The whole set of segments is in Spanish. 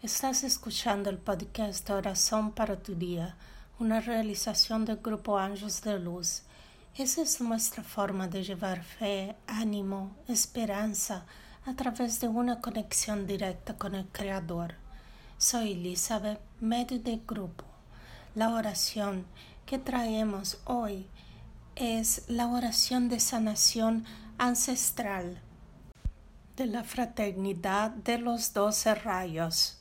Estás escuchando el podcast Oración para tu Día, una realización del Grupo Anjos de Luz. Esa es nuestra forma de llevar fe, ánimo, esperanza a través de una conexión directa con el Creador. Soy Elizabeth, medio del grupo. La oración que traemos hoy es la oración de sanación ancestral de la fraternidad de los doce rayos.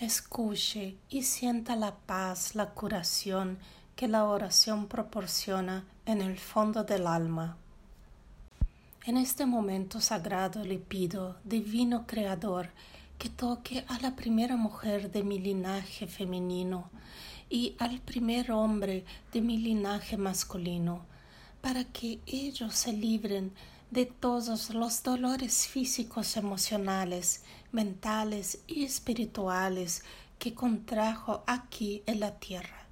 Escuche y sienta la paz, la curación que la oración proporciona en el fondo del alma. En este momento sagrado le pido, Divino Creador, que toque a la primera mujer de mi linaje femenino y al primer hombre de mi linaje masculino, para que ellos se libren de todos los dolores físicos, emocionales, mentales y espirituales que contrajo aquí en la tierra.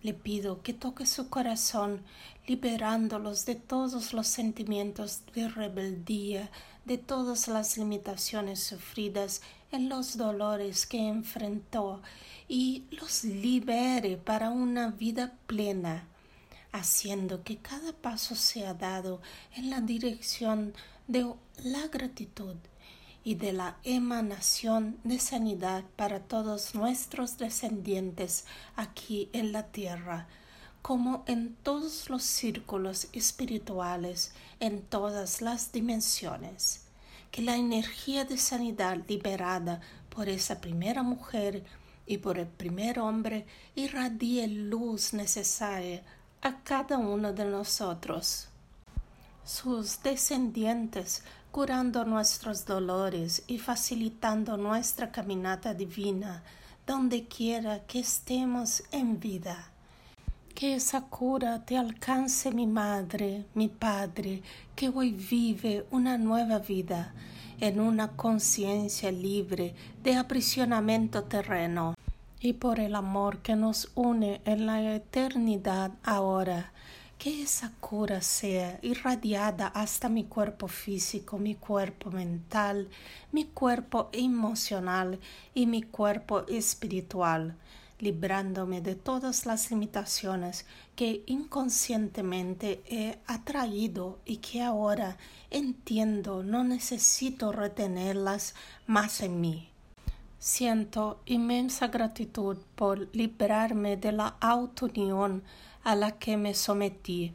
Le pido que toque su corazón, liberándolos de todos los sentimientos de rebeldía, de todas las limitaciones sufridas en los dolores que enfrentó y los libere para una vida plena haciendo que cada paso sea dado en la dirección de la gratitud y de la emanación de sanidad para todos nuestros descendientes aquí en la tierra, como en todos los círculos espirituales, en todas las dimensiones. Que la energía de sanidad liberada por esa primera mujer y por el primer hombre irradie luz necesaria a cada uno de nosotros. Sus descendientes curando nuestros dolores y facilitando nuestra caminata divina donde quiera que estemos en vida. Que esa cura te alcance mi madre, mi padre, que hoy vive una nueva vida en una conciencia libre de aprisionamiento terreno y por el amor que nos une en la eternidad ahora, que esa cura sea irradiada hasta mi cuerpo físico, mi cuerpo mental, mi cuerpo emocional y mi cuerpo espiritual, librándome de todas las limitaciones que inconscientemente he atraído y que ahora entiendo no necesito retenerlas más en mí. Siento inmensa gratitud por librarme de la autounión a la que me sometí.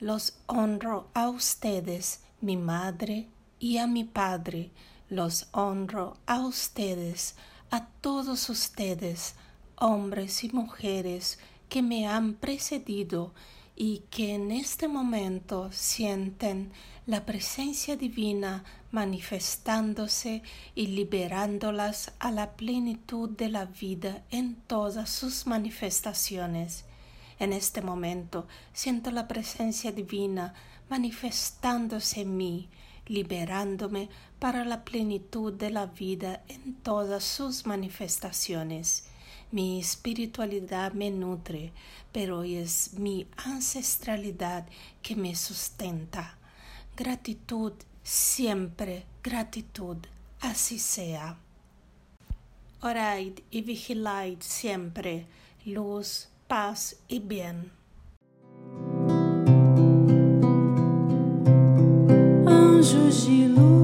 Los honro a ustedes, mi madre, y a mi padre. Los honro a ustedes, a todos ustedes, hombres y mujeres que me han precedido y que en este momento sienten la presencia divina manifestándose y liberándolas a la plenitud de la vida en todas sus manifestaciones. En este momento siento la presencia divina manifestándose en mí, liberándome para la plenitud de la vida en todas sus manifestaciones. Mi espiritualidad me nutre, pero es mi ancestralidad que me sustenta. Gratitud, siempre gratitud, así sea. Orad y vigilad siempre, luz, paz y bien. Anjos de luz.